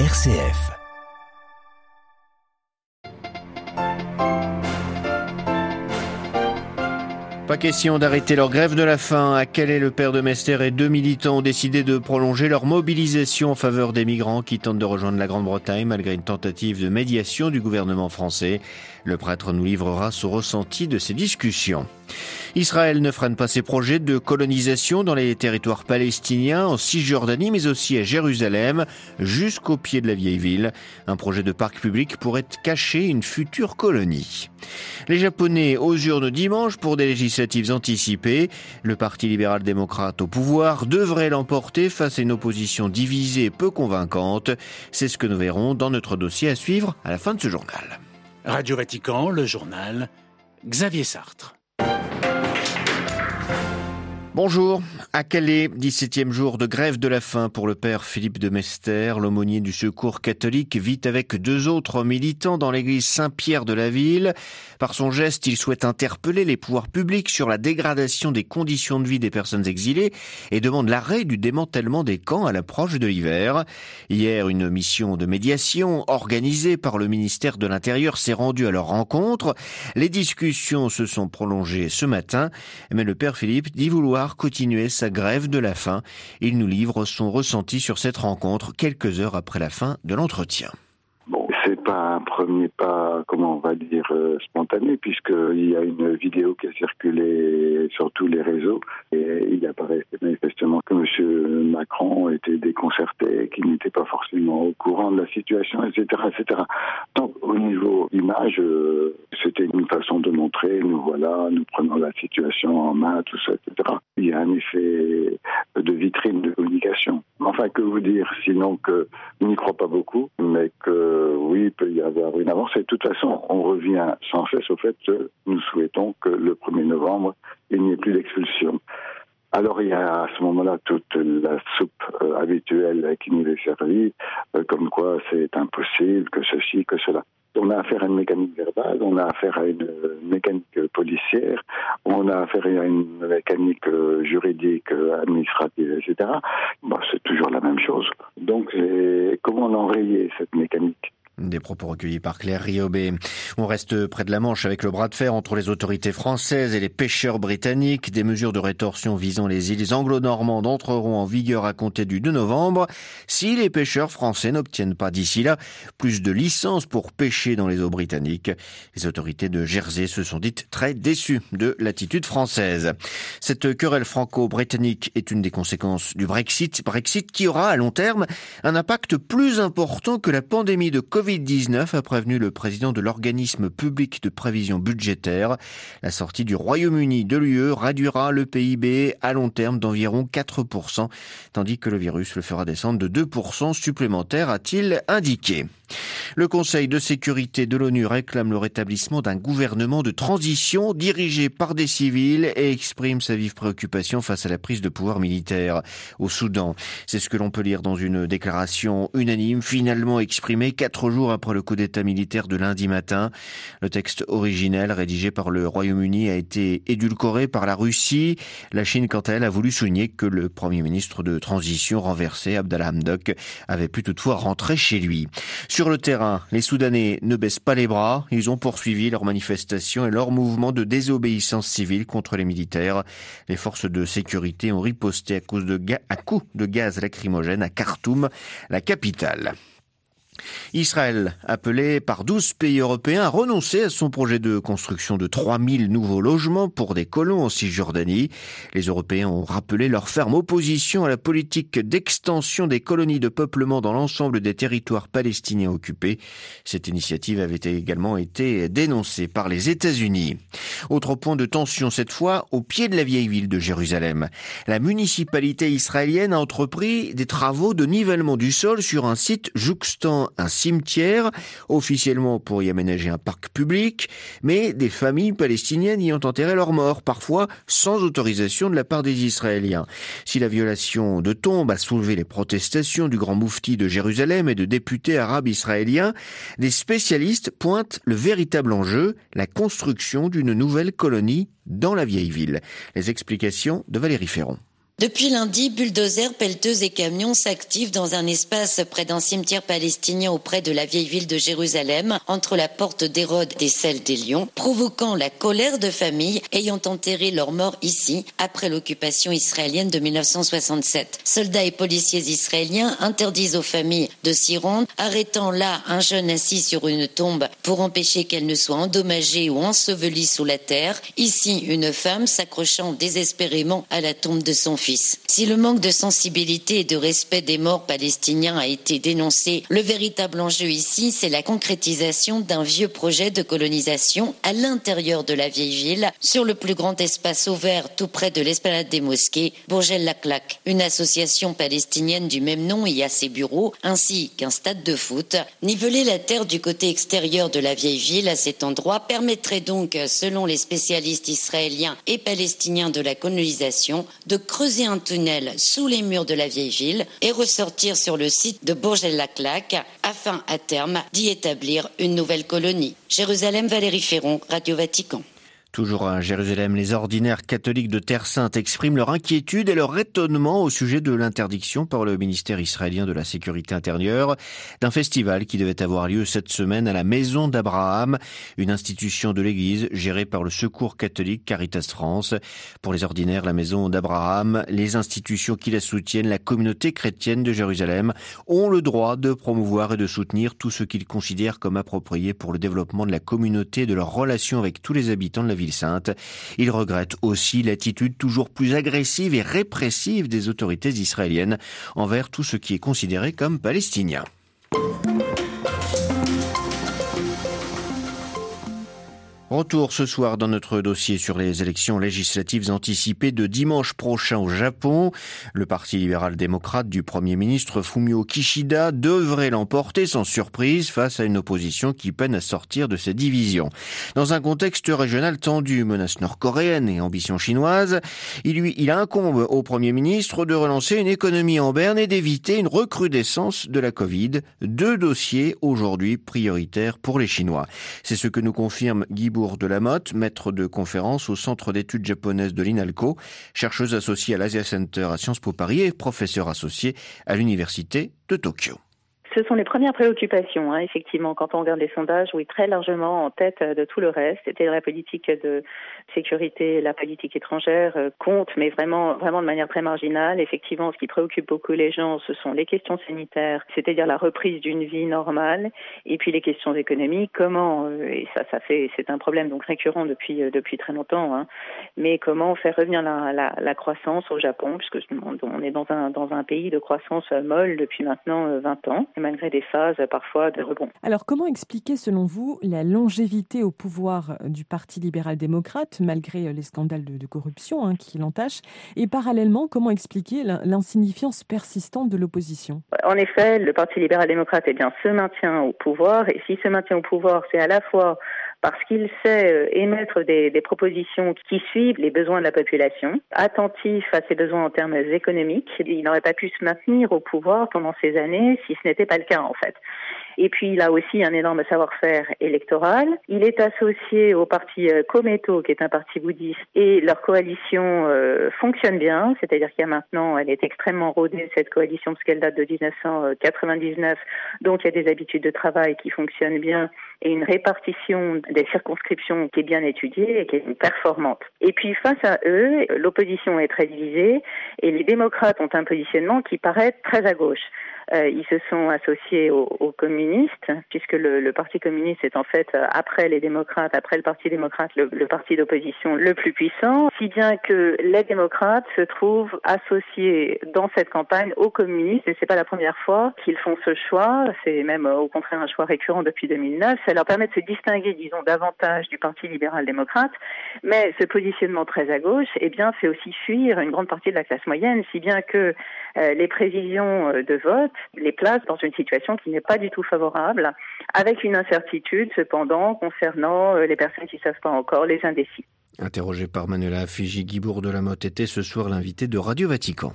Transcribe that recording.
RCF. Pas question d'arrêter leur grève de la faim. À Calais, le père de Mester et deux militants ont décidé de prolonger leur mobilisation en faveur des migrants qui tentent de rejoindre la Grande-Bretagne malgré une tentative de médiation du gouvernement français. Le prêtre nous livrera son ressenti de ces discussions. Israël ne freine pas ses projets de colonisation dans les territoires palestiniens, en Cisjordanie, mais aussi à Jérusalem, jusqu'au pied de la vieille ville. Un projet de parc public pourrait cacher une future colonie. Les Japonais aux urnes dimanche pour des législatives anticipées. Le Parti libéral-démocrate au pouvoir devrait l'emporter face à une opposition divisée peu convaincante. C'est ce que nous verrons dans notre dossier à suivre à la fin de ce journal. Radio Vatican, le journal Xavier Sartre. Bonjour. À Calais, 17e jour de grève de la faim pour le père Philippe de Mester, l'aumônier du secours catholique, vit avec deux autres militants dans l'église Saint-Pierre de la ville. Par son geste, il souhaite interpeller les pouvoirs publics sur la dégradation des conditions de vie des personnes exilées et demande l'arrêt du démantèlement des camps à l'approche de l'hiver. Hier, une mission de médiation organisée par le ministère de l'Intérieur s'est rendue à leur rencontre. Les discussions se sont prolongées ce matin, mais le père Philippe dit vouloir continuer sa grève de la faim. Il nous livre son ressenti sur cette rencontre quelques heures après la fin de l'entretien c'est pas un premier pas, comment on va dire, euh, spontané, puisqu'il y a une vidéo qui a circulé sur tous les réseaux et il apparaît manifestement que M. Macron était déconcerté, qu'il n'était pas forcément au courant de la situation, etc., etc. Donc, au niveau image, euh, c'était une nous voilà, nous prenons la situation en main, tout ça, etc. Il y a un effet de vitrine de communication. Enfin, que vous dire, sinon que n'y croit pas beaucoup, mais que oui, il peut y avoir une avance. Et de toute façon, on revient sans cesse au fait que nous souhaitons que le 1er novembre, il n'y ait plus d'expulsion. Alors il y a à ce moment-là toute la soupe euh, habituelle qui nous est servie, euh, comme quoi c'est impossible, que ceci, que cela. On a affaire à une mécanique verbale, on a affaire à une mécanique policière, on a affaire à une mécanique euh, juridique, administrative, etc. C'est toujours la même chose. Donc, comment enrayer cette mécanique? Des propos recueillis par Claire Riobé. On reste près de la Manche avec le bras de fer entre les autorités françaises et les pêcheurs britanniques. Des mesures de rétorsion visant les îles anglo-normandes entreront en vigueur à compter du 2 novembre si les pêcheurs français n'obtiennent pas d'ici là plus de licences pour pêcher dans les eaux britanniques. Les autorités de Jersey se sont dites très déçues de l'attitude française. Cette querelle franco-britannique est une des conséquences du Brexit. Brexit qui aura à long terme un impact plus important que la pandémie de Covid Covid-19 a prévenu le président de l'organisme public de prévision budgétaire. La sortie du Royaume-Uni de l'UE réduira le PIB à long terme d'environ 4%, tandis que le virus le fera descendre de 2% supplémentaires, a-t-il indiqué. Le Conseil de sécurité de l'ONU réclame le rétablissement d'un gouvernement de transition dirigé par des civils et exprime sa vive préoccupation face à la prise de pouvoir militaire au Soudan. C'est ce que l'on peut lire dans une déclaration unanime finalement exprimée quatre jours après le coup d'État militaire de lundi matin. Le texte originel rédigé par le Royaume-Uni a été édulcoré par la Russie. La Chine, quant à elle, a voulu souligner que le premier ministre de transition renversé, Abdallah Hamdok, avait pu toutefois rentrer chez lui. Sur le terrain, les Soudanais ne baissent pas les bras. Ils ont poursuivi leurs manifestations et leurs mouvements de désobéissance civile contre les militaires. Les forces de sécurité ont riposté à, cause de à coups de gaz lacrymogène à Khartoum, la capitale. Israël, appelé par 12 pays européens à renoncer à son projet de construction de 3000 nouveaux logements pour des colons en Cisjordanie. Les Européens ont rappelé leur ferme opposition à la politique d'extension des colonies de peuplement dans l'ensemble des territoires palestiniens occupés. Cette initiative avait également été dénoncée par les États-Unis. Autre point de tension cette fois au pied de la vieille ville de Jérusalem. La municipalité israélienne a entrepris des travaux de nivellement du sol sur un site jouxtant un officiellement pour y aménager un parc public, mais des familles palestiniennes y ont enterré leurs morts, parfois sans autorisation de la part des Israéliens. Si la violation de tombes a soulevé les protestations du grand moufti de Jérusalem et de députés arabes israéliens, des spécialistes pointent le véritable enjeu, la construction d'une nouvelle colonie dans la vieille ville. Les explications de Valérie Ferron. Depuis lundi, bulldozers, pelleteuses et camions s'activent dans un espace près d'un cimetière palestinien auprès de la vieille ville de Jérusalem, entre la porte d'Hérode et celle des Lions, provoquant la colère de familles ayant enterré leurs morts ici après l'occupation israélienne de 1967. Soldats et policiers israéliens interdisent aux familles de s'y rendre, arrêtant là un jeune assis sur une tombe pour empêcher qu'elle ne soit endommagée ou ensevelie sous la terre. Ici, une femme s'accrochant désespérément à la tombe de son. Si le manque de sensibilité et de respect des morts palestiniens a été dénoncé, le véritable enjeu ici, c'est la concrétisation d'un vieux projet de colonisation à l'intérieur de la vieille ville, sur le plus grand espace ouvert tout près de l'esplanade des mosquées, Bourgel-Laclac. Une association palestinienne du même nom y a ses bureaux, ainsi qu'un stade de foot. Niveler la terre du côté extérieur de la vieille ville à cet endroit permettrait donc, selon les spécialistes israéliens et palestiniens de la colonisation, de creuser un tunnel sous les murs de la vieille ville et ressortir sur le site de Bourges la claque afin à terme d'y établir une nouvelle colonie. Jérusalem, Valérie Ferron, Radio Vatican. Toujours à Jérusalem, les ordinaires catholiques de Terre Sainte expriment leur inquiétude et leur étonnement au sujet de l'interdiction par le ministère israélien de la Sécurité intérieure d'un festival qui devait avoir lieu cette semaine à la Maison d'Abraham, une institution de l'Église gérée par le Secours catholique Caritas France. Pour les ordinaires, la Maison d'Abraham, les institutions qui la soutiennent, la communauté chrétienne de Jérusalem ont le droit de promouvoir et de soutenir tout ce qu'ils considèrent comme approprié pour le développement de la communauté et de leurs relations avec tous les habitants de la ville sainte. Il regrette aussi l'attitude toujours plus agressive et répressive des autorités israéliennes envers tout ce qui est considéré comme palestinien. Retour ce soir dans notre dossier sur les élections législatives anticipées de dimanche prochain au Japon. Le Parti libéral-démocrate du Premier ministre Fumio Kishida devrait l'emporter sans surprise face à une opposition qui peine à sortir de ses divisions. Dans un contexte régional tendu, menace nord-coréenne et ambition chinoise, il, lui, il incombe au Premier ministre de relancer une économie en berne et d'éviter une recrudescence de la Covid. Deux dossiers aujourd'hui prioritaires pour les Chinois. C'est ce que nous confirme Guy de la Motte, maître de conférence au Centre d'études japonaises de l'INALCO, chercheuse associée à l'Asia Center à Sciences Po Paris et professeur associé à l'Université de Tokyo. Ce sont les premières préoccupations, hein, effectivement, quand on regarde les sondages, oui, très largement en tête de tout le reste. C'était la politique de sécurité, la politique étrangère euh, compte, mais vraiment, vraiment de manière très marginale. Effectivement, ce qui préoccupe beaucoup les gens, ce sont les questions sanitaires, c'est-à-dire la reprise d'une vie normale, et puis les questions économiques. Comment, euh, et ça, ça fait, c'est un problème donc récurrent depuis euh, depuis très longtemps, hein, mais comment faire revenir la, la, la croissance au Japon, puisque on est dans un dans un pays de croissance molle depuis maintenant 20 ans malgré des phases parfois de rebond. Alors comment expliquer selon vous la longévité au pouvoir du Parti libéral-démocrate malgré les scandales de, corruption hein, qui l'entachent et parallèlement comment expliquer l'insignifiance persistante de l'opposition? En effet, le Parti libéral-démocrate eh bien, se maintient au pouvoir et s'il se maintient au pouvoir, c'est à la fois parce qu'il sait euh, émettre des, des, propositions qui suivent les besoins de la population, attentif à ses besoins en termes économiques. Il n'aurait pas pu se maintenir au pouvoir pendant ces années si ce n'était pas le cas en fait. Et puis il a aussi un énorme savoir-faire électoral. Il est associé au parti euh, Kometo, qui est un parti bouddhiste, et leur coalition euh, fonctionne bien, c'est-à-dire qu'il y a maintenant, elle est extrêmement rodée cette coalition parce qu'elle date de 1999, donc il y a des habitudes de travail qui fonctionnent bien et une répartition des circonscriptions qui est bien étudiée et qui est performante. Et puis face à eux, l'opposition est très divisée et les démocrates ont un positionnement qui paraît très à gauche. Euh, ils se sont associés aux, communistes, puisque le, Parti communiste est en fait, euh, après les démocrates, après le Parti démocrate, le, parti d'opposition le plus puissant, si bien que les démocrates se trouvent associés dans cette campagne aux communistes, et c'est pas la première fois qu'ils font ce choix, c'est même euh, au contraire un choix récurrent depuis 2009, ça leur permet de se distinguer, disons, davantage du Parti libéral-démocrate, mais ce positionnement très à gauche, eh bien, fait aussi fuir une grande partie de la classe moyenne, si bien que les prévisions de vote les place dans une situation qui n'est pas du tout favorable, avec une incertitude cependant concernant euh, les personnes qui ne savent pas encore, les indécis. Interrogé par Manuela Fiji, Guibourg de la Motte était ce soir l'invité de Radio Vatican.